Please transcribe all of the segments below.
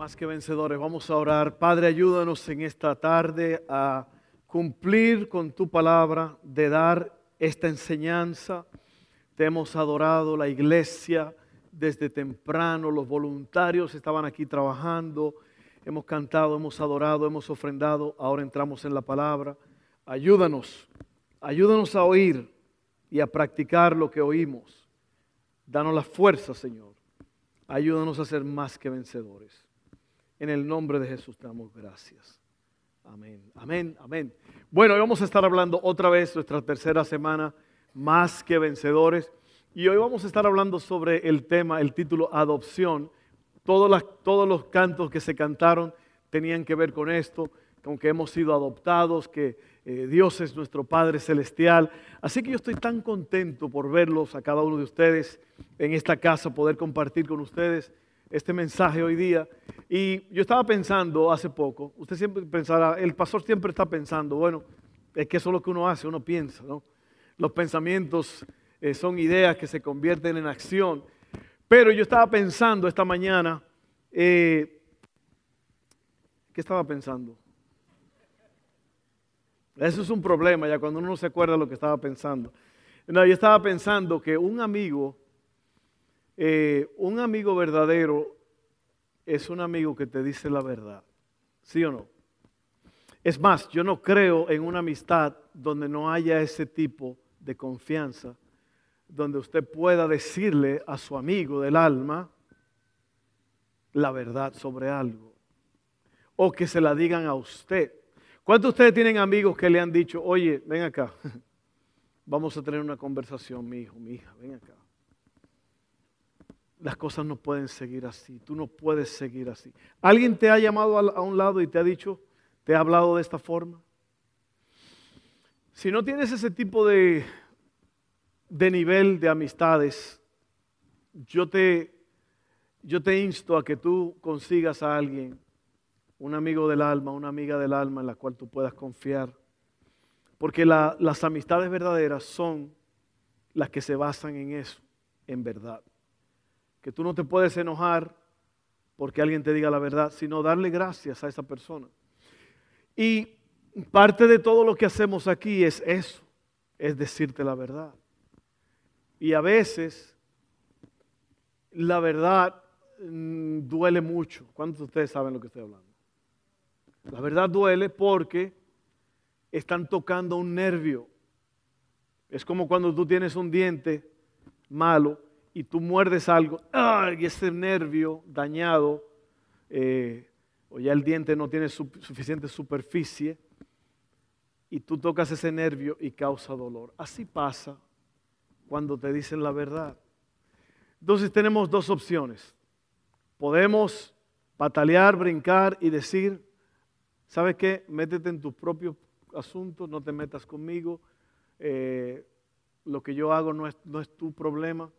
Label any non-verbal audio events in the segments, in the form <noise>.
Más que vencedores, vamos a orar. Padre, ayúdanos en esta tarde a cumplir con tu palabra, de dar esta enseñanza. Te hemos adorado, la iglesia, desde temprano, los voluntarios estaban aquí trabajando, hemos cantado, hemos adorado, hemos ofrendado, ahora entramos en la palabra. Ayúdanos Ayúdanos a oír y a practicar lo que oímos. Danos la fuerza, Señor. Ayúdanos a ser más que vencedores. En el nombre de Jesús te damos gracias. Amén, amén, amén. Bueno, hoy vamos a estar hablando otra vez, nuestra tercera semana, más que vencedores. Y hoy vamos a estar hablando sobre el tema, el título adopción. Todos, los cantos que se cantaron tenían que ver con esto, con que hemos sido adoptados, que eh, Dios es nuestro Padre Celestial. Así que yo estoy tan contento por verlos a cada uno de ustedes en esta casa, poder compartir con ustedes este mensaje hoy día. Y yo estaba pensando hace poco, usted siempre pensará, el pastor siempre está pensando, bueno, es que eso es lo que uno hace, uno piensa, ¿no? Los pensamientos eh, son ideas que se convierten en acción. Pero yo estaba pensando esta mañana, eh, ¿qué estaba pensando? Eso es un problema ya cuando uno no se acuerda lo que estaba pensando. No, yo estaba pensando que un amigo, eh, un amigo verdadero es un amigo que te dice la verdad. ¿Sí o no? Es más, yo no creo en una amistad donde no haya ese tipo de confianza, donde usted pueda decirle a su amigo del alma la verdad sobre algo, o que se la digan a usted. ¿Cuántos de ustedes tienen amigos que le han dicho, oye, ven acá, <laughs> vamos a tener una conversación, mi hijo, mi hija, ven acá? Las cosas no pueden seguir así, tú no puedes seguir así. ¿Alguien te ha llamado a un lado y te ha dicho, te ha hablado de esta forma? Si no tienes ese tipo de, de nivel de amistades, yo te, yo te insto a que tú consigas a alguien un amigo del alma, una amiga del alma en la cual tú puedas confiar. Porque las amistades verdaderas son las que se basan en eso, en verdad. Que tú no te puedes enojar porque alguien te diga la verdad, sino darle gracias a esa persona. Y parte de todo lo que hacemos aquí es eso, es decirte la verdad. Y a veces la verdad mm, duele mucho. ¿Cuántos de ustedes saben lo que estoy hablando? La verdad duele porque están tocando un nervio. Es como cuando tú tienes un diente malo y tú muerdes algo, y ese nervio dañado, eh, o ya el diente no tiene suficiente superficie, y tú tocas ese nervio y causa dolor. Así pasa cuando te dicen la verdad. Entonces tenemos dos opciones. Podemos patalear, brincar y decir, ¿Sabes qué? Métete en tus propios asuntos, no te metas conmigo. Eh, lo que yo hago no es, no es tu problema.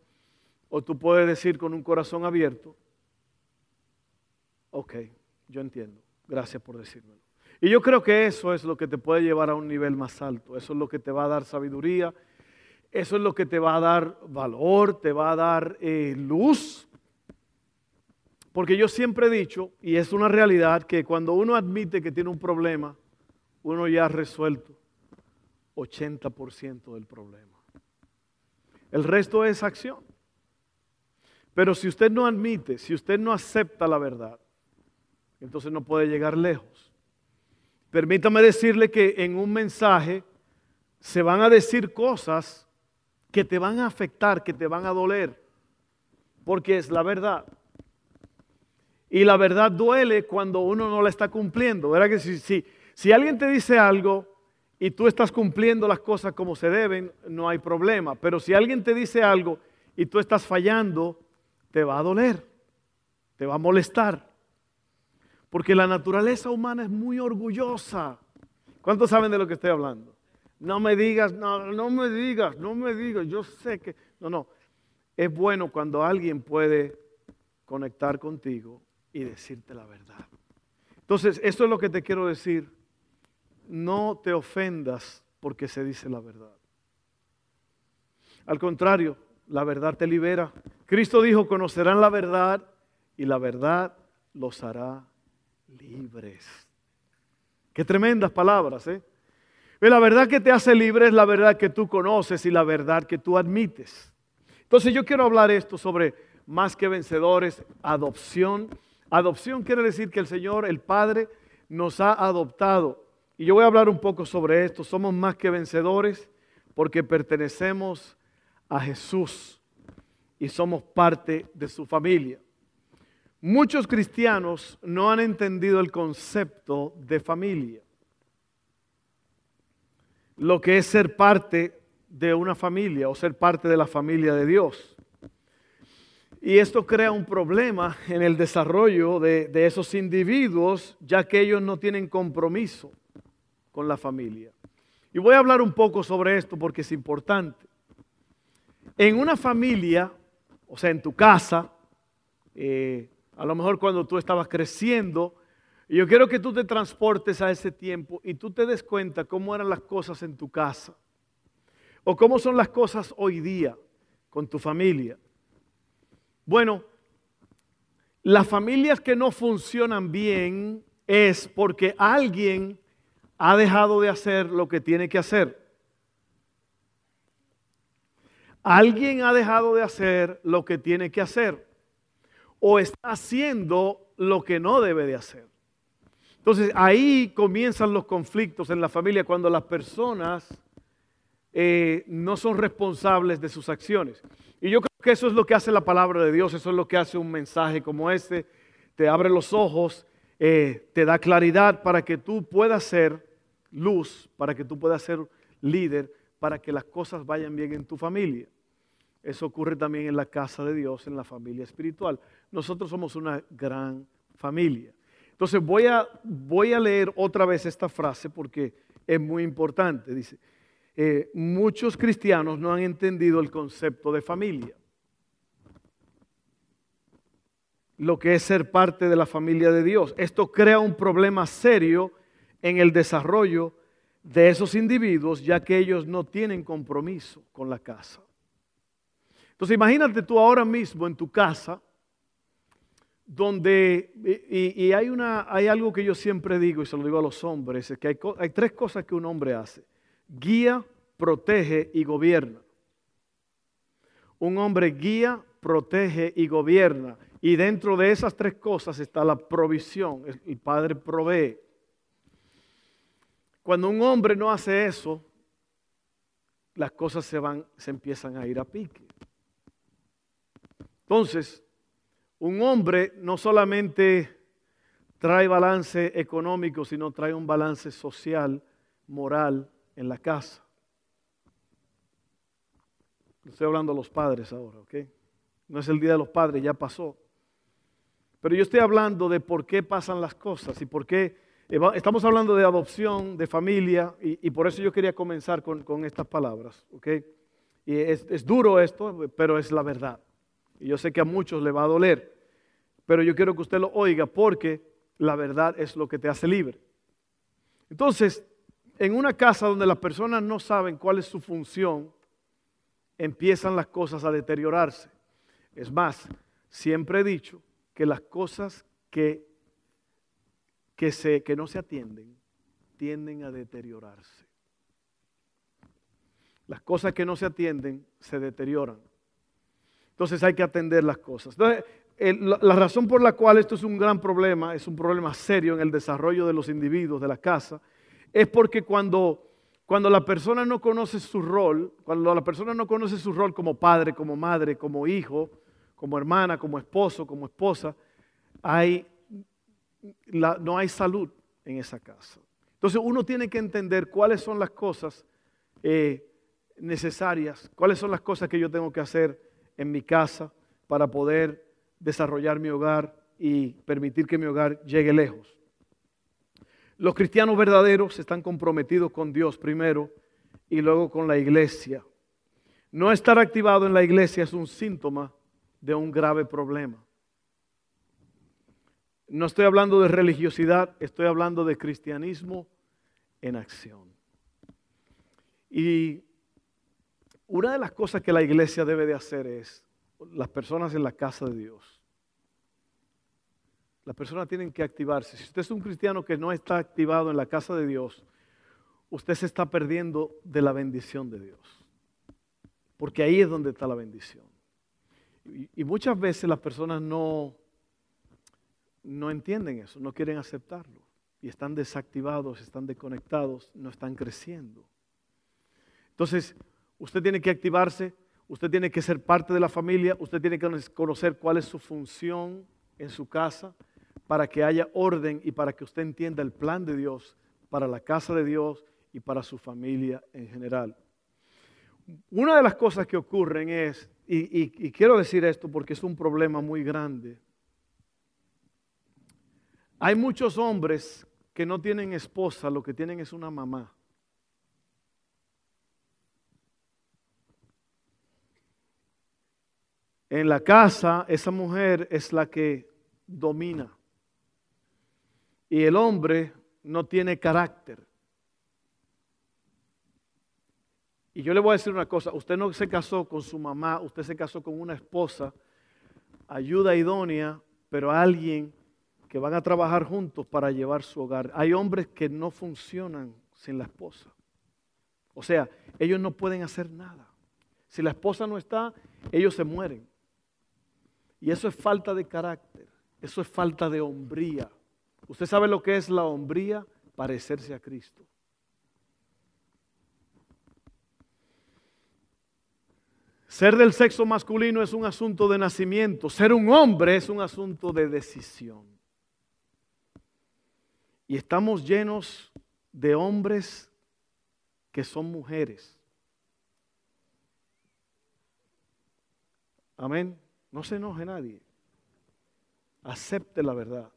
O tú puedes decir con un corazón abierto, ok, yo entiendo, gracias por decírmelo. Y yo creo que eso es lo que te puede llevar a un nivel más alto, eso es lo que te va a dar sabiduría, eso es lo que te va a dar valor, te va a dar eh, luz porque yo siempre he dicho, y es una realidad, que cuando uno admite que tiene un problema, uno ya ha resuelto 80% del problema. El resto es acción. Pero si usted no admite, si usted no acepta la verdad, entonces no puede llegar lejos. Permítame decirle que en un mensaje se van a decir cosas que te van a afectar, que te van a doler, porque es la verdad. Y la verdad duele cuando uno no la está cumpliendo. ¿Verdad que si, si, si alguien te dice algo y tú estás cumpliendo las cosas como se deben, no hay problema. Pero si alguien te dice algo y tú estás fallando, te va a doler, te va a molestar. Porque la naturaleza humana es muy orgullosa. ¿Cuántos saben de lo que estoy hablando? No me digas, no, no me digas, no me digas, yo sé que... No, no. Es bueno cuando alguien puede conectar contigo y decirte la verdad. Entonces, esto es lo que te quiero decir. No te ofendas porque se dice la verdad. Al contrario, la verdad te libera. Cristo dijo, conocerán la verdad y la verdad los hará libres. Qué tremendas palabras, ¿eh? la verdad que te hace libre es la verdad que tú conoces y la verdad que tú admites. Entonces yo quiero hablar esto sobre más que vencedores, adopción. Adopción quiere decir que el Señor, el Padre, nos ha adoptado. Y yo voy a hablar un poco sobre esto. Somos más que vencedores porque pertenecemos a Jesús y somos parte de su familia. Muchos cristianos no han entendido el concepto de familia, lo que es ser parte de una familia o ser parte de la familia de Dios. Y esto crea un problema en el desarrollo de, de esos individuos, ya que ellos no tienen compromiso con la familia. Y voy a hablar un poco sobre esto porque es importante. En una familia, o sea, en tu casa, eh, a lo mejor cuando tú estabas creciendo. Yo quiero que tú te transportes a ese tiempo y tú te des cuenta cómo eran las cosas en tu casa. O cómo son las cosas hoy día con tu familia. Bueno, las familias que no funcionan bien es porque alguien ha dejado de hacer lo que tiene que hacer. Alguien ha dejado de hacer lo que tiene que hacer o está haciendo lo que no debe de hacer. Entonces ahí comienzan los conflictos en la familia cuando las personas eh, no son responsables de sus acciones. Y yo creo que eso es lo que hace la palabra de Dios, eso es lo que hace un mensaje como este, te abre los ojos, eh, te da claridad para que tú puedas ser luz, para que tú puedas ser líder, para que las cosas vayan bien en tu familia. Eso ocurre también en la casa de Dios, en la familia espiritual. Nosotros somos una gran familia. Entonces voy a, voy a leer otra vez esta frase porque es muy importante. Dice, eh, muchos cristianos no han entendido el concepto de familia. Lo que es ser parte de la familia de Dios. Esto crea un problema serio en el desarrollo de esos individuos, ya que ellos no tienen compromiso con la casa. Entonces imagínate tú ahora mismo en tu casa, donde, y, hay, una, hay algo que yo siempre digo y se lo digo a los hombres, es que hay, hay tres cosas que un hombre hace. Guía, protege y gobierna. Un hombre guía, protege y gobierna. Y dentro de esas tres cosas está la provisión. El Padre provee. Cuando un hombre no hace eso, las cosas se van, se empiezan a ir a pique. Entonces, un hombre no solamente trae balance económico, sino trae un balance social, moral en la casa. Estoy hablando a los padres ahora, ¿ok? No es el día de los padres, ya pasó. Pero yo estoy hablando de por qué pasan las cosas y por qué estamos hablando de adopción, de familia, y, por eso yo quería comenzar con, estas palabras, ¿ok? Y es duro esto, pero es la verdad. Y yo sé que a muchos le va a doler, pero yo quiero que usted lo oiga porque la verdad es lo que te hace libre. Entonces, en una casa donde las personas no saben cuál es su función, empiezan las cosas a deteriorarse. Es más, siempre he dicho que las cosas que, que, se, que no se atienden tienden a deteriorarse. Las cosas que no se atienden se deterioran. Entonces hay que atender las cosas. La, razón por la cual esto es un gran problema, es un problema serio en el desarrollo de los individuos, de la casa, es porque cuando, cuando la persona no conoce su rol, cuando la persona no conoce su rol como padre, como madre, como hijo, como hermana, como esposo, como esposa, hay, no hay salud en esa casa. Entonces uno tiene que entender cuáles son las cosas eh, necesarias, cuáles son las cosas que yo tengo que hacer en mi casa para poder desarrollar mi hogar y permitir que mi hogar llegue lejos. Los cristianos verdaderos están comprometidos con Dios primero y luego con la iglesia. No estar activado en la iglesia es un síntoma de un grave problema. No estoy hablando de religiosidad, estoy hablando de cristianismo en acción. Y una de las cosas que la iglesia debe de hacer es, las personas en la casa de Dios, las personas tienen que activarse. Si usted es un cristiano que no está activado en la casa de Dios, usted se está perdiendo de la bendición de Dios. Porque ahí es donde está la bendición. Y, muchas veces las personas no, no entienden eso, no quieren aceptarlo. Y están desactivados, están desconectados, no están creciendo. Entonces, usted tiene que activarse, usted tiene que ser parte de la familia, usted tiene que conocer cuál es su función en su casa para que haya orden y para que usted entienda el plan de Dios para la casa de Dios y para su familia en general. Una de las cosas que ocurren es, y, quiero decir esto porque es un problema muy grande, hay muchos hombres que no tienen esposa, lo que tienen es una mamá. En la casa, esa mujer es la que domina. Y el hombre no tiene carácter. Y yo le voy a decir una cosa, usted no se casó con su mamá, usted se casó con una esposa, ayuda idónea, pero alguien que van a trabajar juntos para llevar su hogar. Hay hombres que no funcionan sin la esposa. O sea, ellos no pueden hacer nada. Si la esposa no está, ellos se mueren. Y eso es falta de carácter, eso es falta de hombría. ¿Usted sabe lo que es la hombría? Parecerse a Cristo. Ser del sexo masculino es un asunto de nacimiento, ser un hombre es un asunto de decisión. Y estamos llenos de hombres que son mujeres. Amén. No se enoje nadie. Acepte la verdad.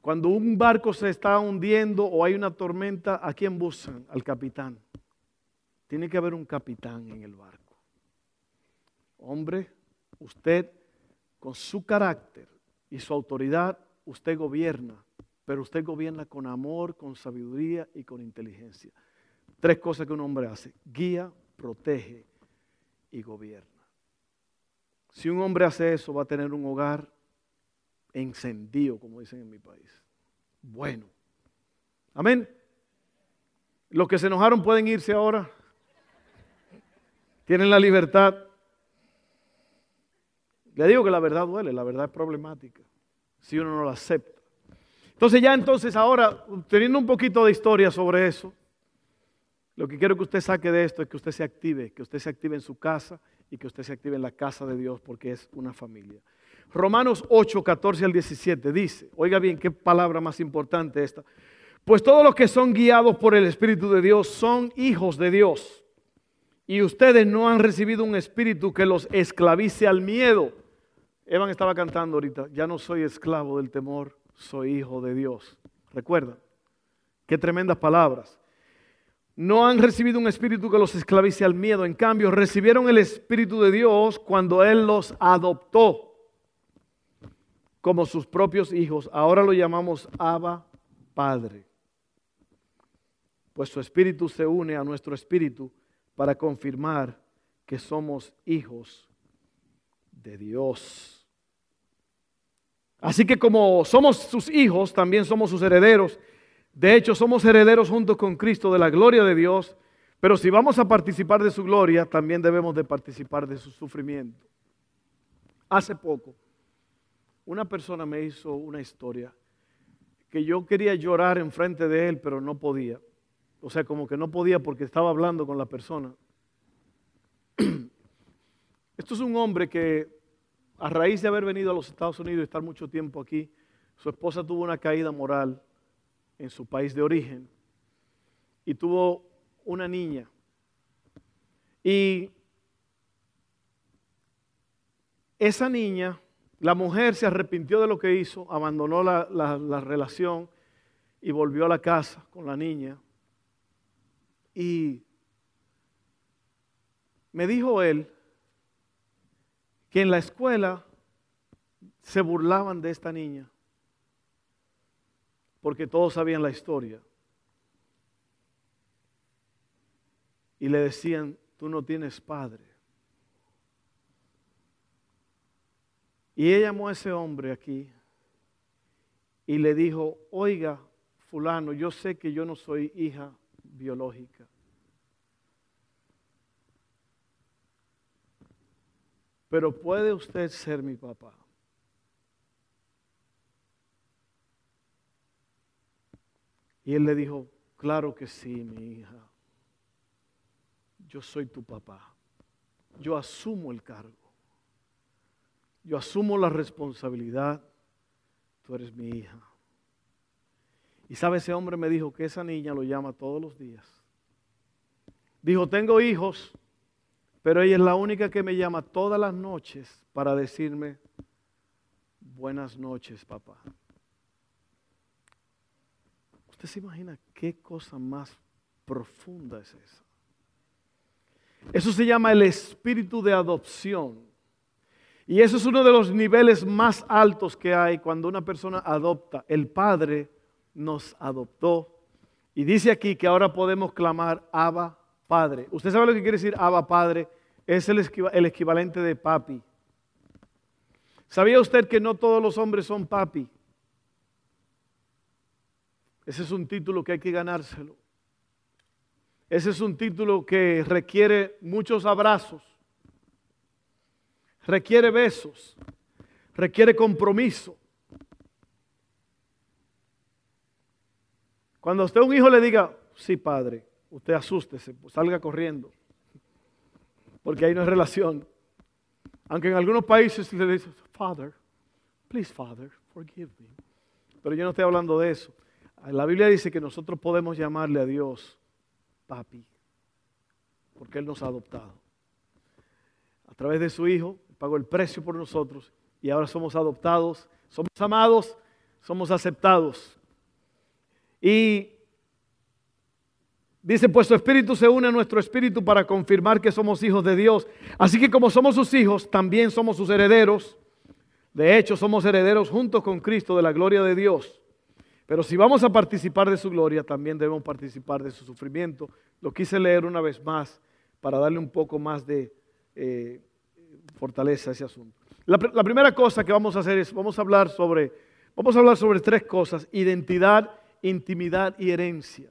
Cuando un barco se está hundiendo o hay una tormenta, ¿a quién buscan? Al capitán. Tiene que haber un capitán en el barco. Hombre, usted con su carácter y su autoridad, usted gobierna, pero usted gobierna con amor, con sabiduría y con inteligencia. Tres cosas que un hombre hace. Guía, protege y gobierna. Si un hombre hace eso, va a tener un hogar encendido, como dicen en mi país. Bueno. Amén. Los que se enojaron pueden irse ahora. Tienen la libertad. Le digo que la verdad duele, la verdad es problemática si uno no la acepta. Entonces ya entonces ahora, teniendo un poquito de historia sobre eso, lo que quiero que usted saque de esto es que usted se active, que usted se active en su casa y que usted se active en la casa de Dios porque es una familia. Romanos 8, 14 al 17 dice, oiga bien, qué palabra más importante esta. Pues todos los que son guiados por el Espíritu de Dios son hijos de Dios. Y ustedes no han recibido un espíritu que los esclavice al miedo. Evan estaba cantando ahorita, ya no soy esclavo del temor, soy hijo de Dios. Recuerda, qué tremendas palabras. No han recibido un espíritu que los esclavice al miedo, en cambio recibieron el espíritu de Dios cuando Él los adoptó como sus propios hijos. Ahora lo llamamos Abba Padre. Pues su espíritu se une a nuestro espíritu para confirmar que somos hijos de Dios. Así que como somos sus hijos, también somos sus herederos. De hecho, somos herederos juntos con Cristo de la gloria de Dios. Pero si vamos a participar de su gloria, también debemos de participar de su sufrimiento. Hace poco, una persona me hizo una historia que yo quería llorar enfrente de él, pero no podía. O sea, como que no podía porque estaba hablando con la persona. <clears throat> Esto es un hombre que a raíz de haber venido a los Estados Unidos y estar mucho tiempo aquí, su esposa tuvo una caída moral en su país de origen y tuvo una niña. Y esa niña La mujer se arrepintió de lo que hizo, abandonó la, la relación y volvió a la casa con la niña. Y me dijo él que en la escuela se burlaban de esta niña porque todos sabían la historia. Y le decían, tú no tienes padre. Y ella llamó a ese hombre aquí y le dijo, oiga, fulano, yo sé que yo no soy hija biológica. Pero puede usted ser mi papá. Y él le dijo, claro que sí, mi hija. Yo soy tu papá. Yo asumo el cargo. Yo asumo la responsabilidad. Tú eres mi hija. Y sabe, ese hombre me dijo que esa niña lo llama todos los días. Dijo, tengo hijos, pero ella es la única que me llama todas las noches para decirme, buenas noches, papá. ¿Usted se imagina qué cosa más profunda es esa? Eso se llama el espíritu de adopción. Y eso es uno de los niveles más altos que hay cuando una persona adopta. El Padre nos adoptó. Y dice aquí que ahora podemos clamar Abba Padre. ¿Usted sabe lo que quiere decir Abba Padre? Es el, el equivalente de papi. ¿Sabía usted que no todos los hombres son papi? Ese es un título que hay que ganárselo. Ese es un título que requiere muchos abrazos, requiere besos, requiere compromiso. Cuando usted a un hijo le diga, sí padre, usted asústese, pues salga corriendo, porque ahí no hay relación. Aunque en algunos países le dice, Father, please Father, forgive me. Pero yo no estoy hablando de eso. La Biblia dice que nosotros podemos llamarle a Dios papi, porque Él nos ha adoptado. A través de su Hijo, pagó el precio por nosotros y ahora somos adoptados, somos amados, somos aceptados. Y dice, pues su espíritu se une a nuestro espíritu para confirmar que somos hijos de Dios. Así que como somos sus hijos, también somos sus herederos. De hecho, somos herederos juntos con Cristo de la gloria de Dios. Pero si vamos a participar de su gloria, también debemos participar de su sufrimiento. Lo quise leer una vez más para darle un poco más de eh, fortaleza a ese asunto. La, la, primera cosa que vamos a hacer es, vamos a hablar sobre, vamos a hablar sobre tres cosas, identidad, intimidad y herencia.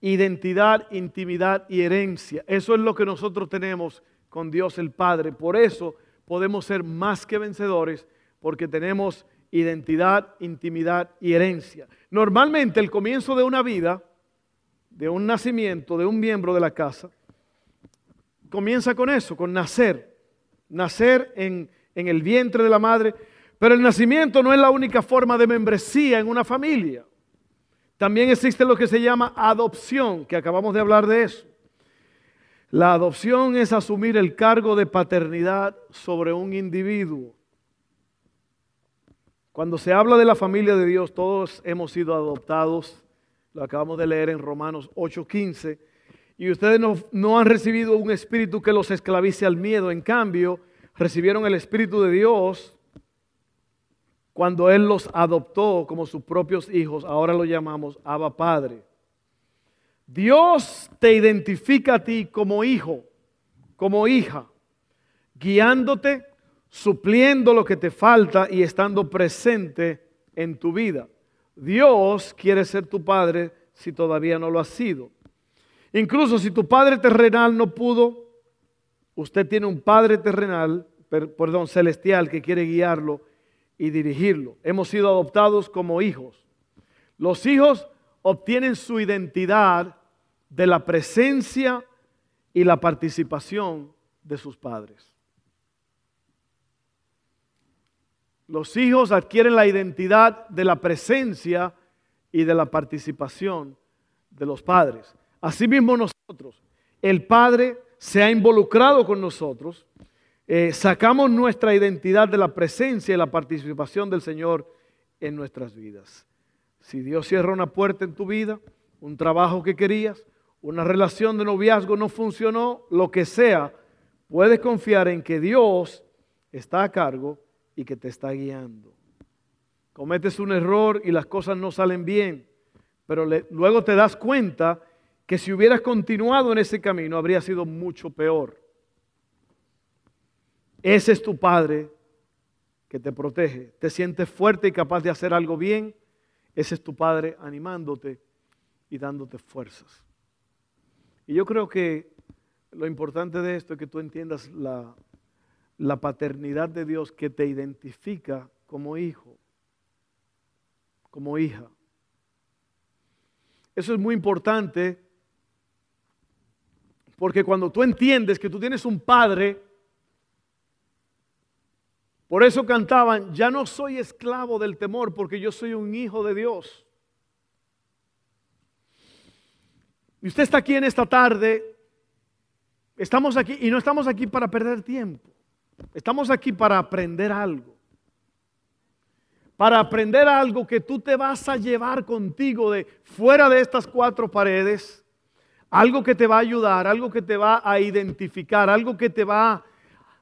Identidad, intimidad y herencia. Eso es lo que nosotros tenemos con Dios el Padre. Por eso podemos ser más que vencedores, porque tenemos identidad, intimidad y herencia. Normalmente el comienzo de una vida, de un nacimiento, de un miembro de la casa, comienza con eso, con nacer. Nacer en, el vientre de la madre. Pero el nacimiento no es la única forma de membresía en una familia. También existe lo que se llama adopción, que acabamos de hablar de eso. La adopción es asumir el cargo de paternidad sobre un individuo. Cuando se habla de la familia de Dios, todos hemos sido adoptados. Lo acabamos de leer en Romanos 8:15. Y ustedes no, han recibido un espíritu que los esclavice al miedo. En cambio, recibieron el espíritu de Dios cuando Él los adoptó como sus propios hijos. Ahora lo llamamos Abba Padre. Dios te identifica a ti como hijo, como hija, guiándote supliendo lo que te falta y estando presente en tu vida. Dios quiere ser tu padre si todavía no lo has sido. Incluso si tu padre terrenal no pudo, usted tiene un padre terrenal, perdón, celestial que quiere guiarlo y dirigirlo. Hemos sido adoptados como hijos. Los hijos obtienen su identidad de la presencia y la participación de sus padres. Los hijos adquieren la identidad de la presencia y de la participación de los padres. Asimismo nosotros, el Padre se ha involucrado con nosotros eh, sacamos nuestra identidad de la presencia y la participación del Señor en nuestras vidas. Si Dios cierra una puerta en tu vida, un trabajo que querías, una relación de noviazgo no funcionó, lo que sea, puedes confiar en que Dios está a cargo y que te está guiando. Cometes un error y las cosas no salen bien, pero luego te das cuenta que si hubieras continuado en ese camino habría sido mucho peor. Ese es tu Padre que te protege. Te sientes fuerte y capaz de hacer algo bien. Ese es tu Padre animándote y dándote fuerzas. Y yo creo que lo importante de esto es que tú entiendas la, la paternidad de Dios que te identifica como hijo, como hija. Eso es muy importante porque cuando tú entiendes que tú tienes un padre, por eso cantaban, ya no soy esclavo del temor porque yo soy un hijo de Dios. Y usted está aquí en esta tarde, estamos aquí y no estamos aquí para perder tiempo, estamos aquí para aprender algo. Para aprender algo que tú te vas a llevar contigo de fuera de estas cuatro paredes, algo que te va a ayudar, algo que te va a identificar, algo que te va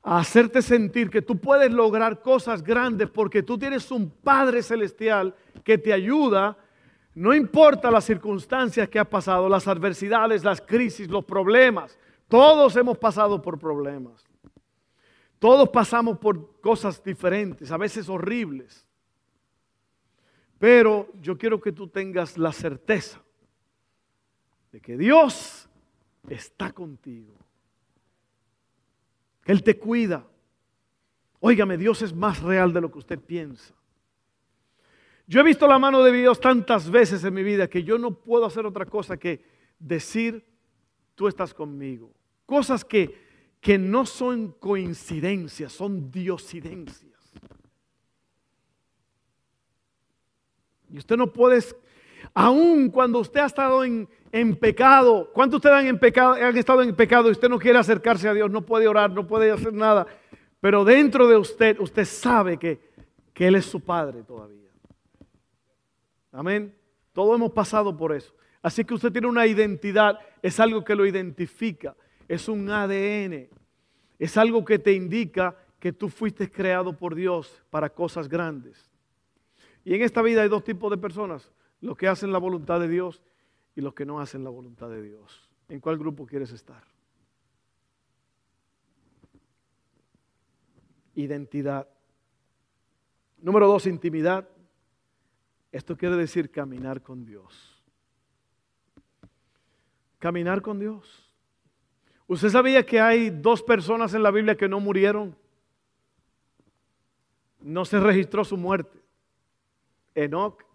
a hacerte sentir que tú puedes lograr cosas grandes porque tú tienes un Padre Celestial que te ayuda, no importa las circunstancias que has pasado, las adversidades, las crisis, los problemas. Todos hemos pasado por problemas. Todos pasamos por cosas diferentes, a veces horribles. Pero yo quiero que tú tengas la certeza de que Dios está contigo. Él te cuida. Óigame, Dios es más real de lo que usted piensa. Yo he visto la mano de Dios tantas veces en mi vida que yo no puedo hacer otra cosa que decir, tú estás conmigo. Cosas que, que no son coincidencias, son diosidencias. Y usted no puede, aun cuando usted ha estado en, en pecado. ¿Cuántos ustedes han estado en pecado y usted no quiere acercarse a Dios? No puede orar, no puede hacer nada. Pero dentro de usted, usted sabe que, que Él es su Padre todavía. Amén. Todos hemos pasado por eso. Así que usted tiene una identidad, es algo que lo identifica, es un ADN, es algo que te indica que tú fuiste creado por Dios para cosas grandes. Y en esta vida hay dos tipos de personas, los que hacen la voluntad de Dios y los que no hacen la voluntad de Dios. ¿En cuál grupo quieres estar? Identidad. Número dos, intimidad. Esto quiere decir caminar con Dios. Caminar con Dios. ¿Usted sabía que hay dos personas en la Biblia que no murieron? No se registró su muerte. Enoch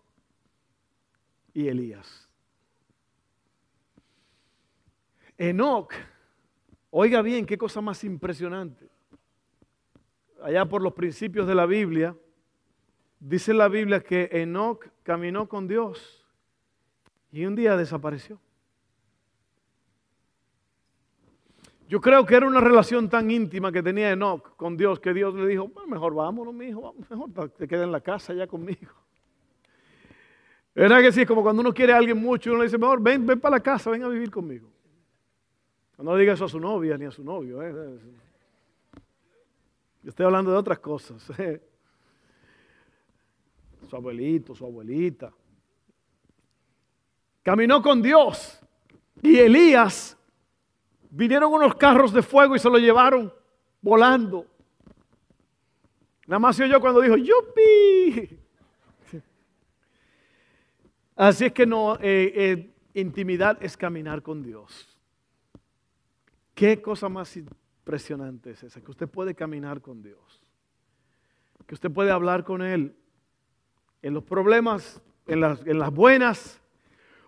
y Elías. Enoch, oiga bien, qué cosa más impresionante. Allá por los principios de la Biblia, dice la Biblia que Enoch caminó con Dios y un día desapareció. Yo creo que era una relación tan íntima que tenía Enoch con Dios que Dios le dijo, mejor vámonos, mi hijo, mejor te queda en la casa ya conmigo. Era que sí, como cuando uno quiere a alguien mucho, uno le dice, mejor ven, ven para la casa, ven a vivir conmigo. No diga eso a su novia ni a su novio. ¿eh? Yo estoy hablando de otras cosas. ¿eh? Su abuelito, su abuelita. Caminó con Dios. Y Elías, vinieron unos carros de fuego y se lo llevaron volando. Nada más yo cuando dijo, ¡yupi! Así es que no, eh, intimidad es caminar con Dios. ¿Qué cosa más impresionante es esa? Que usted puede caminar con Dios. Que usted puede hablar con Él en los problemas, en las, en las buenas.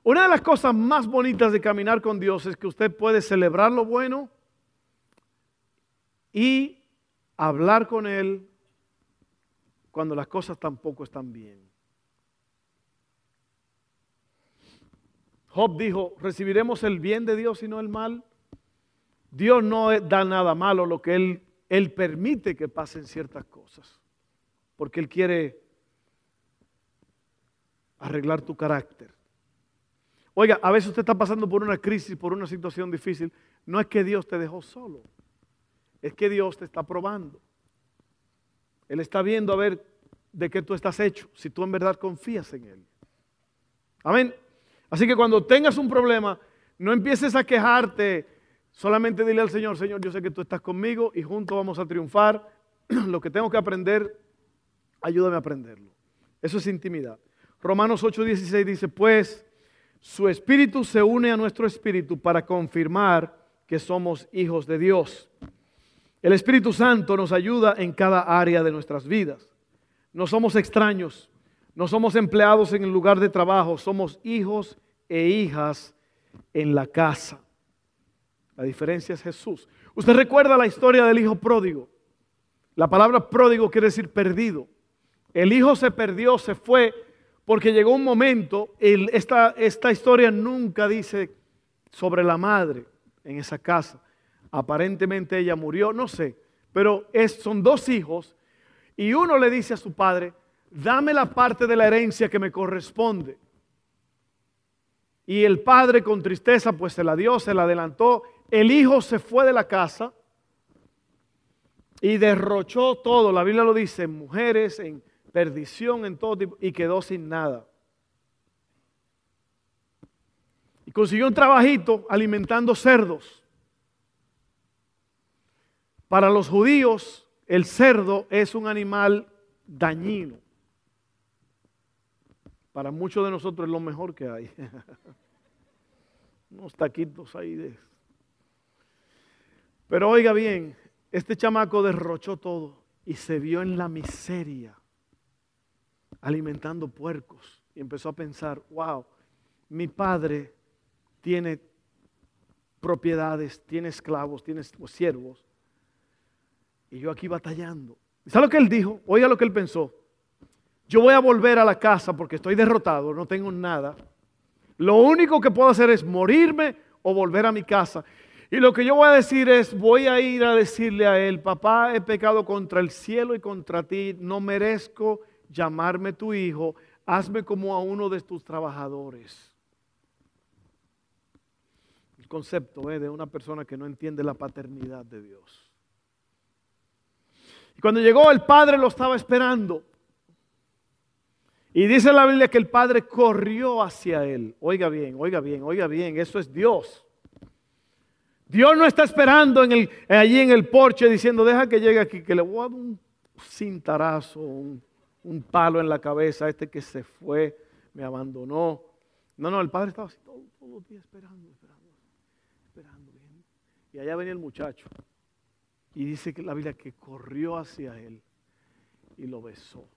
Una de las cosas más bonitas de caminar con Dios es que usted puede celebrar lo bueno y hablar con Él cuando las cosas tampoco están bien. Job dijo, ¿recibiremos el bien de Dios y no el mal? Dios no da nada malo, lo que Él Él permite que pasen ciertas cosas, porque Él quiere arreglar tu carácter. Oiga, a veces usted está pasando por una crisis, por una situación difícil. No es que Dios te dejó solo, es que Dios te está probando. Él está viendo a ver de qué tú estás hecho, si tú en verdad confías en Él. Amén. Así que cuando tengas un problema, no empieces a quejarte, solamente dile al Señor, Señor, yo sé que tú estás conmigo y juntos vamos a triunfar. <clears throat> Lo que tengo que aprender, ayúdame a aprenderlo. Eso es intimidad. Romanos 8:16 dice, pues su espíritu se une a nuestro espíritu para confirmar que somos hijos de Dios. El Espíritu Santo nos ayuda en cada área de nuestras vidas. No somos extraños, no somos empleados en el lugar de trabajo, somos hijos e hijas en la casa. La diferencia es Jesús. Usted recuerda la historia del hijo pródigo. La palabra pródigo quiere decir perdido. El hijo se perdió, se fue, porque llegó un momento, esta, esta historia nunca dice sobre la madre en esa casa. Aparentemente ella murió, no sé, pero es, son dos hijos y uno le dice a su padre, dame la parte de la herencia que me corresponde. Y el padre con tristeza pues se la dio, se la adelantó. El hijo se fue de la casa y derrochó todo. La Biblia lo dice, mujeres, en perdición, en todo tipo, y quedó sin nada. Y consiguió un trabajito alimentando cerdos. Para los judíos, el cerdo es un animal dañino. Para muchos de nosotros es lo mejor que hay. <laughs> Unos taquitos ahí de... Pero oiga bien, este chamaco derrochó todo y se vio en la miseria, alimentando puercos. Y empezó a pensar, wow, mi padre tiene propiedades, tiene esclavos, tiene siervos. Y yo aquí batallando. ¿Sabe lo que él dijo? Oiga lo que él pensó yo voy a volver a la casa porque estoy derrotado, no tengo nada. Lo único que puedo hacer es morirme o volver a mi casa. Y lo que yo voy a decir es, voy a ir a decirle a él, papá, he pecado contra el cielo y contra ti, no merezco llamarme tu hijo, hazme como a uno de tus trabajadores. El concepto ¿eh? de una persona que no entiende la paternidad de Dios. Y cuando llegó el padre lo estaba esperando. Y dice la Biblia que el padre corrió hacia él. Oiga bien, oiga bien, oiga bien, eso es Dios. Dios no está esperando en el, allí en el porche diciendo, deja que llegue aquí, que le voy a dar un cintarazo, un, un palo en la cabeza a este que se fue, me abandonó. No, no, el padre estaba así todos los días esperando, esperando, esperando. Y allá venía el muchacho. Y dice que la Biblia que corrió hacia él y lo besó.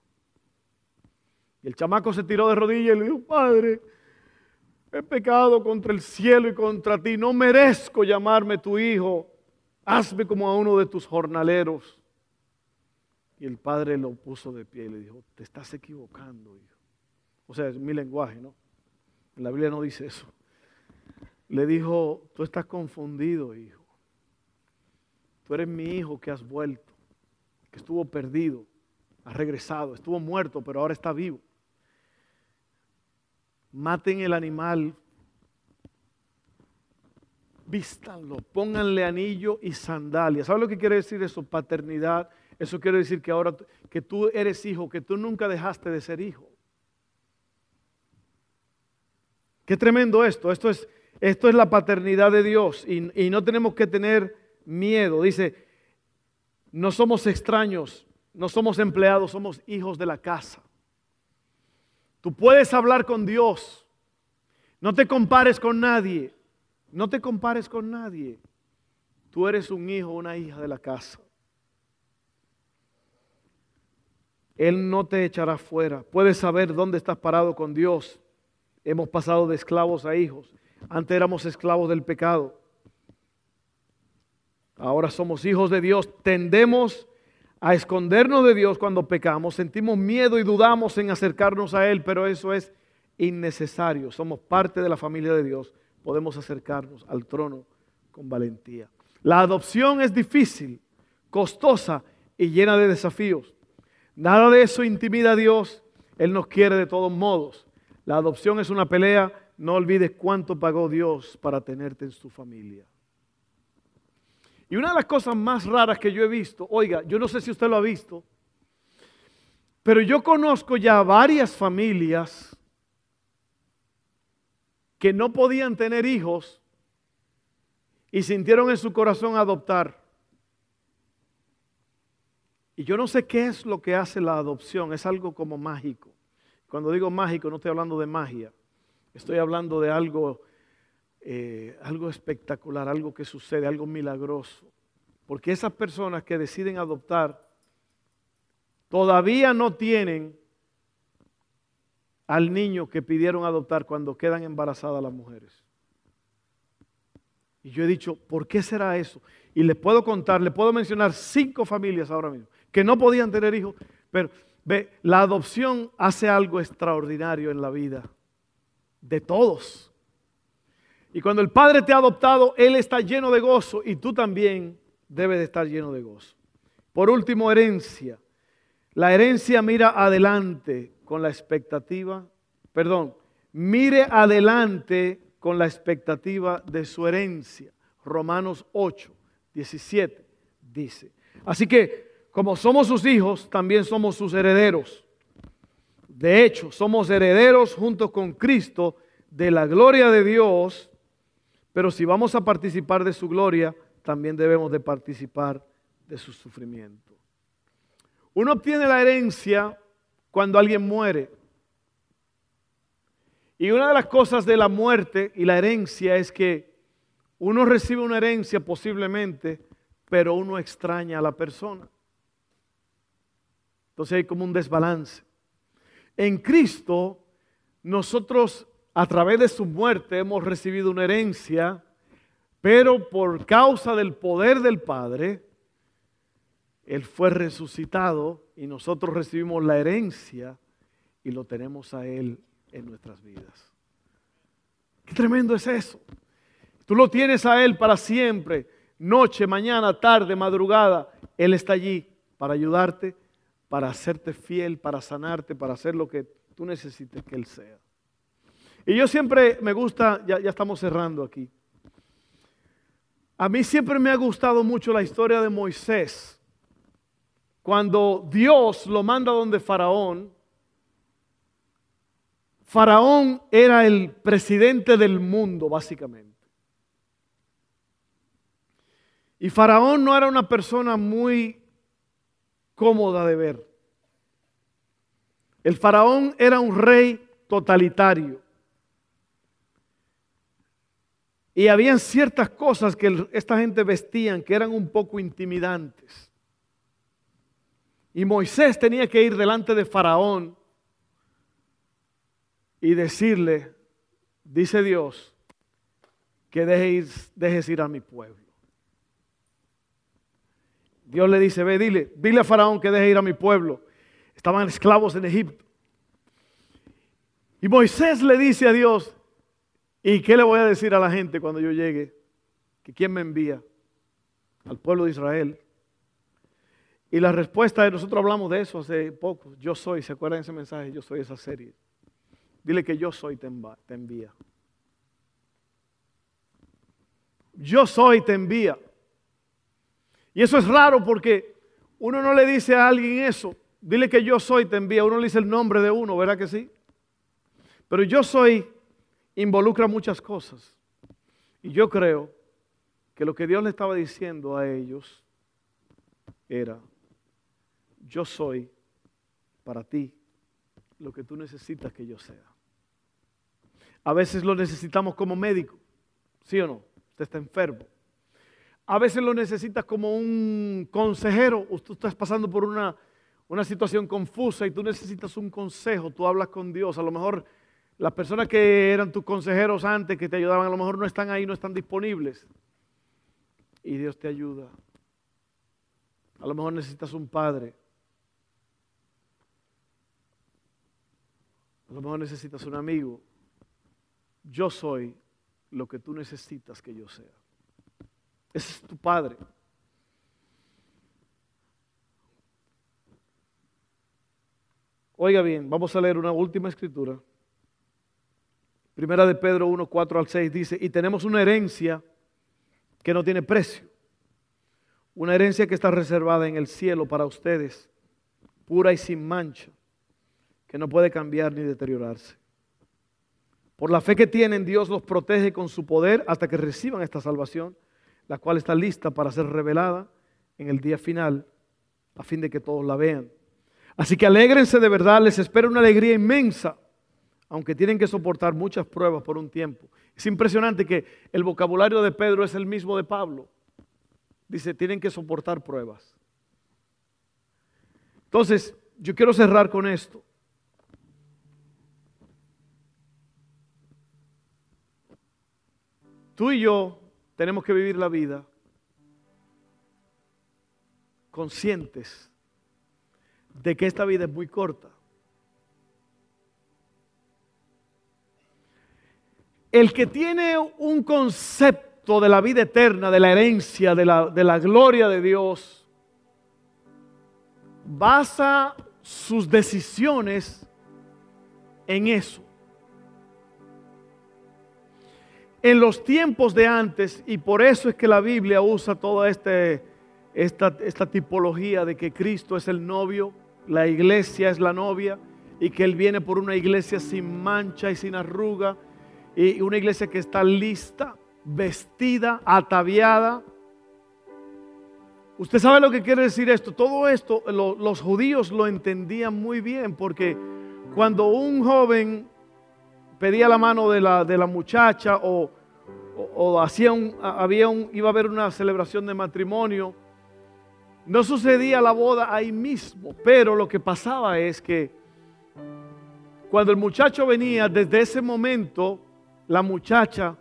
Y el chamaco se tiró de rodillas y le dijo, Padre, he pecado contra el cielo y contra ti, no merezco llamarme tu hijo, hazme como a uno de tus jornaleros. Y el padre lo puso de pie y le dijo, te estás equivocando, hijo. O sea, es mi lenguaje, ¿no? La Biblia no dice eso. Le dijo, tú estás confundido, hijo. Tú eres mi hijo que has vuelto, que estuvo perdido, ha regresado, estuvo muerto, pero ahora está vivo maten el animal, vístanlo, pónganle anillo y sandalia. ¿Sabes lo que quiere decir eso? Paternidad. Eso quiere decir que ahora que tú eres hijo, que tú nunca dejaste de ser hijo. Qué tremendo esto. Esto es, esto es la paternidad de Dios y, y no tenemos que tener miedo. Dice, no somos extraños, no somos empleados, somos hijos de la casa. Tú puedes hablar con Dios. No te compares con nadie. No te compares con nadie. Tú eres un hijo una hija de la casa. Él no te echará fuera. Puedes saber dónde estás parado con Dios. Hemos pasado de esclavos a hijos. Antes éramos esclavos del pecado. Ahora somos hijos de Dios. Tendemos a escondernos de Dios cuando pecamos, sentimos miedo y dudamos en acercarnos a Él, pero eso es innecesario. Somos parte de la familia de Dios, podemos acercarnos al trono con valentía. La adopción es difícil, costosa y llena de desafíos. Nada de eso intimida a Dios. Él nos quiere de todos modos. La adopción es una pelea. No olvides cuánto pagó Dios para tenerte en su familia. Y una de las cosas más raras que yo he visto, oiga, yo no sé si usted lo ha visto, pero yo conozco ya varias familias que no podían tener hijos y sintieron en su corazón adoptar. Y yo no sé qué es lo que hace la adopción, es algo como mágico. Cuando digo mágico no estoy hablando de magia, estoy hablando de algo, eh, algo espectacular, algo que sucede, algo milagroso. Porque esas personas que deciden adoptar todavía no tienen al niño que pidieron adoptar cuando quedan embarazadas las mujeres. Y yo he dicho, ¿por qué será eso? Y les puedo contar, les puedo mencionar cinco familias ahora mismo que no podían tener hijos, pero ve, la adopción hace algo extraordinario en la vida de todos. Y cuando el Padre te ha adoptado, Él está lleno de gozo y tú también debes de estar lleno de gozo. Por último, herencia. La herencia mira adelante con la expectativa, perdón, mire adelante con la expectativa de su herencia. Romanos 8, 17 dice. Así que, como somos sus hijos, también somos sus herederos. De hecho, somos herederos junto con Cristo de la gloria de Dios, pero si vamos a participar de su gloria, también debemos de participar de su sufrimiento. Uno obtiene la herencia cuando alguien muere. Y una de las cosas de la muerte y la herencia es que uno recibe una herencia posiblemente, pero uno extraña a la persona. Entonces hay como un desbalance. En Cristo, nosotros a través de su muerte hemos recibido una herencia, pero por causa del poder del Padre, Él fue resucitado y nosotros recibimos la herencia y lo tenemos a Él en nuestras vidas. Qué tremendo es eso. Tú lo tienes a Él para siempre, noche, mañana, tarde, madrugada. Él está allí para ayudarte, para hacerte fiel, para sanarte, para hacer lo que tú necesites que Él sea. Y yo siempre me gusta, ya, estamos cerrando aquí. A mí siempre me ha gustado mucho la historia de Moisés cuando Dios lo manda donde Faraón, Faraón era el presidente del mundo, básicamente. Y Faraón no era una persona muy cómoda de ver. El faraón era un rey totalitario. Y habían ciertas cosas que esta gente vestían que eran un poco intimidantes. Y Moisés tenía que ir delante de Faraón y decirle, dice Dios, que dejes, dejes ir a mi pueblo. Dios le dice, ve, dile, dile a Faraón que deje ir a mi pueblo. Estaban esclavos en Egipto. Y Moisés le dice a Dios, ¿y qué le voy a decir a la gente cuando yo llegue? ¿Que quién me envía? Al pueblo de Israel. Y la respuesta de nosotros hablamos de eso hace poco. Yo soy, ¿se acuerdan ese mensaje? Yo soy esa serie. Dile que yo soy te envía. Yo soy te envía. Y eso es raro porque uno no le dice a alguien eso. Dile que yo soy te envía. Uno le dice el nombre de uno, ¿verdad que sí? Pero yo soy involucra muchas cosas. Y yo creo que lo que Dios le estaba diciendo a ellos era, yo soy para ti lo que tú necesitas que yo sea. A veces lo necesitamos como médico, ¿sí o no? Usted está enfermo. A veces lo necesitas como un consejero. Usted está pasando por una, una situación confusa y tú necesitas un consejo. Tú hablas con Dios. A lo mejor las personas que eran tus consejeros antes, que te ayudaban, a lo mejor no están ahí, no están disponibles. Y Dios te ayuda. A lo mejor necesitas un padre. A lo mejor necesitas un amigo. Yo soy lo que tú necesitas que yo sea. Ese es tu padre. Oiga bien, vamos a leer una última escritura. Primera de Pedro 1, 4 al 6 dice, y tenemos una herencia que no tiene precio. Una herencia que está reservada en el cielo para ustedes, pura y sin mancha, que no puede cambiar ni deteriorarse. Por la fe que tienen, Dios los protege con su poder hasta que reciban esta salvación, la cual está lista para ser revelada en el día final, a fin de que todos la vean. Así que alégrense de verdad, les espera una alegría inmensa, aunque tienen que soportar muchas pruebas por un tiempo. Es impresionante que el vocabulario de Pedro es el mismo de Pablo. Dice, tienen que soportar pruebas. Entonces, yo quiero cerrar con esto. Tú y yo tenemos que vivir la vida conscientes de que esta vida es muy corta. El que tiene un concepto de la vida eterna, de la herencia, de la, de la gloria de Dios, basa sus decisiones en eso. En los tiempos de antes, y por eso es que la Biblia usa toda este, esta, esta tipología de que Cristo es el novio, la iglesia es la novia y que Él viene por una iglesia sin mancha y sin arruga y una iglesia que está lista, vestida, ataviada. Usted sabe lo que quiere decir esto. Todo esto los judíos lo entendían muy bien porque cuando un joven pedía la mano de la, de la muchacha o, o, hacía un, había un, iba a haber una celebración de matrimonio, no sucedía la boda ahí mismo, pero lo que pasaba es que cuando el muchacho venía, desde ese momento, la muchacha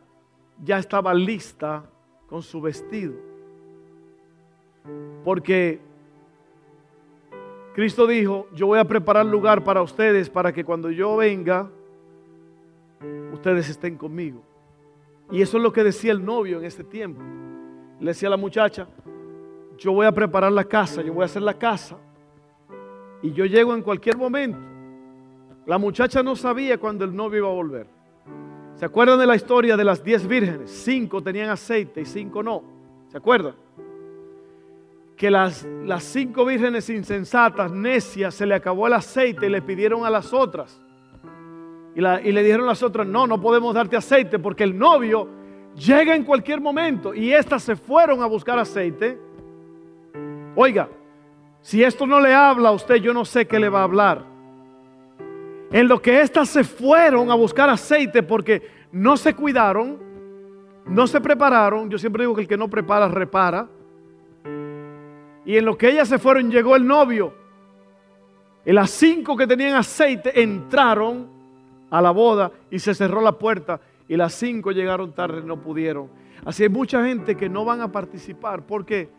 ya estaba lista con su vestido. Porque Cristo dijo, yo voy a preparar lugar para ustedes para que cuando yo venga, ustedes estén conmigo. Y eso es lo que decía el novio en ese tiempo. Le decía a la muchacha, yo voy a preparar la casa, yo voy a hacer la casa. Y yo llego en cualquier momento. La muchacha no sabía cuándo el novio iba a volver. ¿Se acuerdan de la historia de las diez vírgenes? Cinco tenían aceite y cinco no. ¿Se acuerdan? Que las, las cinco vírgenes insensatas, necias, se le acabó el aceite y le pidieron a las otras. Y, y le dijeron a las otras, no, no podemos darte aceite porque el novio llega en cualquier momento. Y estas se fueron a buscar aceite Oiga, si esto no le habla a usted, yo no sé qué le va a hablar. En lo que éstas se fueron a buscar aceite porque no se cuidaron, no se prepararon. Yo siempre digo que el que no prepara, repara. Y en lo que ellas se fueron, llegó el novio. Y las cinco que tenían aceite entraron a la boda y se cerró la puerta. Y las cinco llegaron tarde, no pudieron. Así hay mucha gente que no van a participar. ¿Por qué?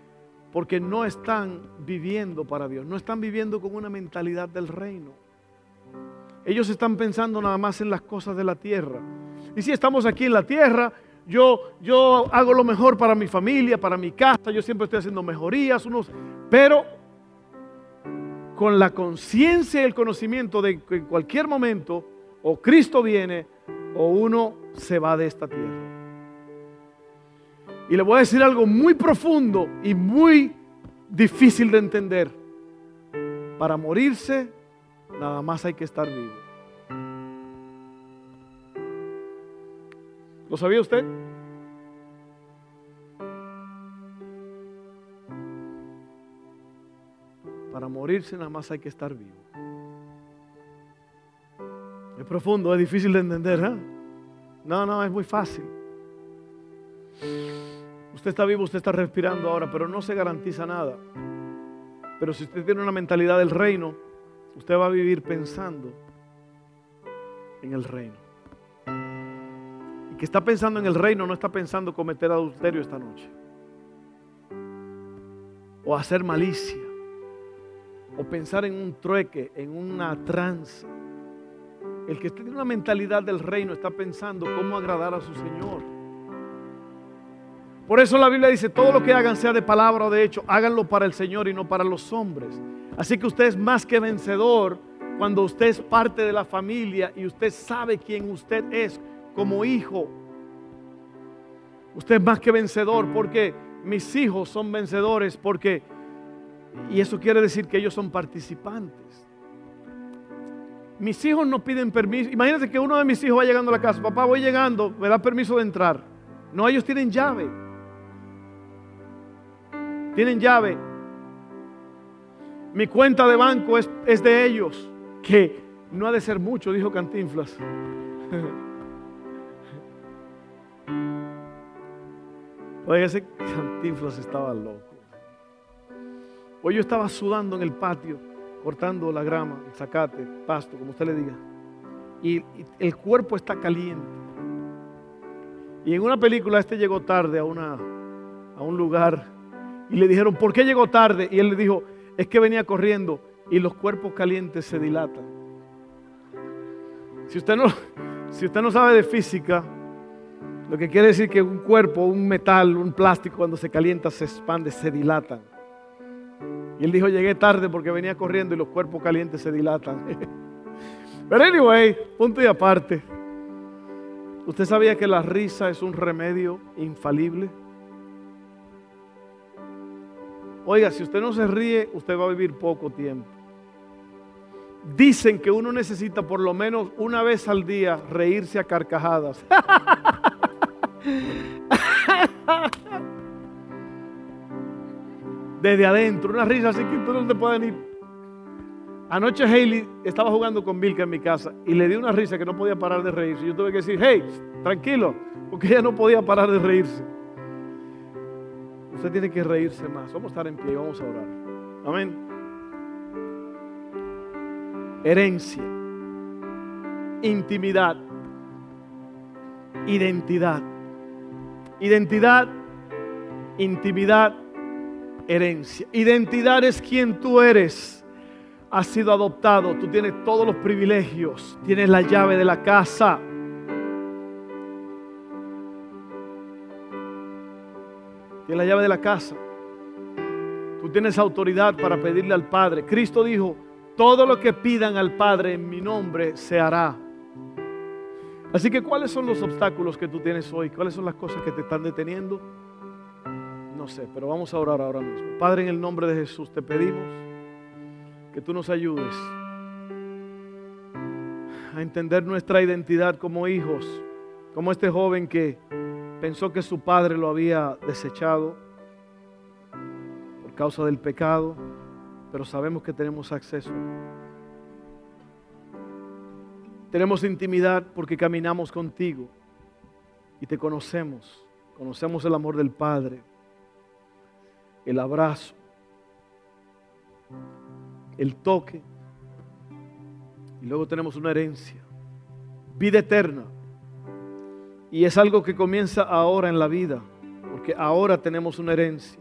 porque no están viviendo para Dios, no están viviendo con una mentalidad del reino. Ellos están pensando nada más en las cosas de la tierra. Y si estamos aquí en la tierra, yo, yo hago lo mejor para mi familia, para mi casa, yo siempre estoy haciendo mejorías, unos, pero con la conciencia y el conocimiento de que en cualquier momento o Cristo viene o uno se va de esta tierra. Y le voy a decir algo muy profundo y muy difícil de entender. Para morirse, nada más hay que estar vivo. ¿Lo sabía usted? Para morirse nada más hay que estar vivo. Es profundo, es difícil de entender. ¿eh? No, no, es muy fácil. Usted está vivo, usted está respirando ahora, pero no se garantiza nada. Pero si usted tiene una mentalidad del reino, usted va a vivir pensando en el reino. Y que está pensando en el reino no está pensando cometer adulterio esta noche. O hacer malicia. O pensar en un trueque, en una tranza. El que tiene una mentalidad del reino está pensando cómo agradar a su Señor. Por eso la Biblia dice, todo lo que hagan, sea de palabra o de hecho, háganlo para el Señor y no para los hombres. Así que usted es más que vencedor cuando usted es parte de la familia y usted sabe quién usted es como hijo. Usted es más que vencedor porque mis hijos son vencedores porque, y eso quiere decir que ellos son participantes. Mis hijos no piden permiso. Imagínate que uno de mis hijos va llegando a la casa, papá voy llegando, me da permiso de entrar. No, ellos tienen llave. Tienen llave. Mi cuenta de banco es, es de ellos que no ha de ser mucho, dijo Cantinflas. <laughs> Oye, ese Cantinflas estaba loco. Hoy yo estaba sudando en el patio, cortando la grama, el zacate, pasto, como usted le diga. Y, el cuerpo está caliente. Y en una película este llegó tarde a, una, a un lugar y le dijeron, ¿por qué llegó tarde? Y él le dijo, es que venía corriendo y los cuerpos calientes se dilatan. Si usted no, <laughs> si usted no sabe de física, lo que quiere decir que un cuerpo, un metal, un plástico, cuando se calienta, se expande, se dilatan. Y él dijo, llegué tarde porque venía corriendo y los cuerpos calientes se dilatan. <laughs> Pero anyway, punto y aparte. ¿Usted sabía que la risa es un remedio infalible? Oiga, si usted no se ríe, usted va a vivir poco tiempo. Dicen que uno necesita por lo menos una vez al día reírse a carcajadas. <laughs> Desde adentro, una risa así que tú no te pueden ir. Anoche Hailey estaba jugando con Vilka en mi casa y le di una risa que no podía parar de reírse. Yo tuve que decir, hey, tranquilo, porque ella no podía parar de reírse. Usted tiene que reírse más. Vamos a estar en pie y vamos a orar. Amén. Herencia, intimidad, identidad. Identidad, intimidad, herencia. Identidad es quien tú eres. Has sido adoptado, tú tienes todos los privilegios, tienes la llave de la casa. Tienes la llave de la casa. Tú tienes autoridad para pedirle al Padre. Cristo dijo, todo lo que pidan al Padre en mi nombre se hará. Así que, ¿cuáles son los obstáculos que tú tienes hoy? ¿Cuáles son las cosas que te están deteniendo? No sé, pero vamos a orar ahora mismo. Padre, en el nombre de Jesús te pedimos que tú nos ayudes a entender nuestra identidad como hijos, como este joven que pensó que su padre lo había desechado por causa del pecado, pero sabemos que tenemos acceso tenemos intimidad porque caminamos contigo y te conocemos. Conocemos el amor del Padre, el abrazo, el toque. Y luego tenemos una herencia, vida eterna. Y es algo que comienza ahora en la vida, porque ahora tenemos una herencia.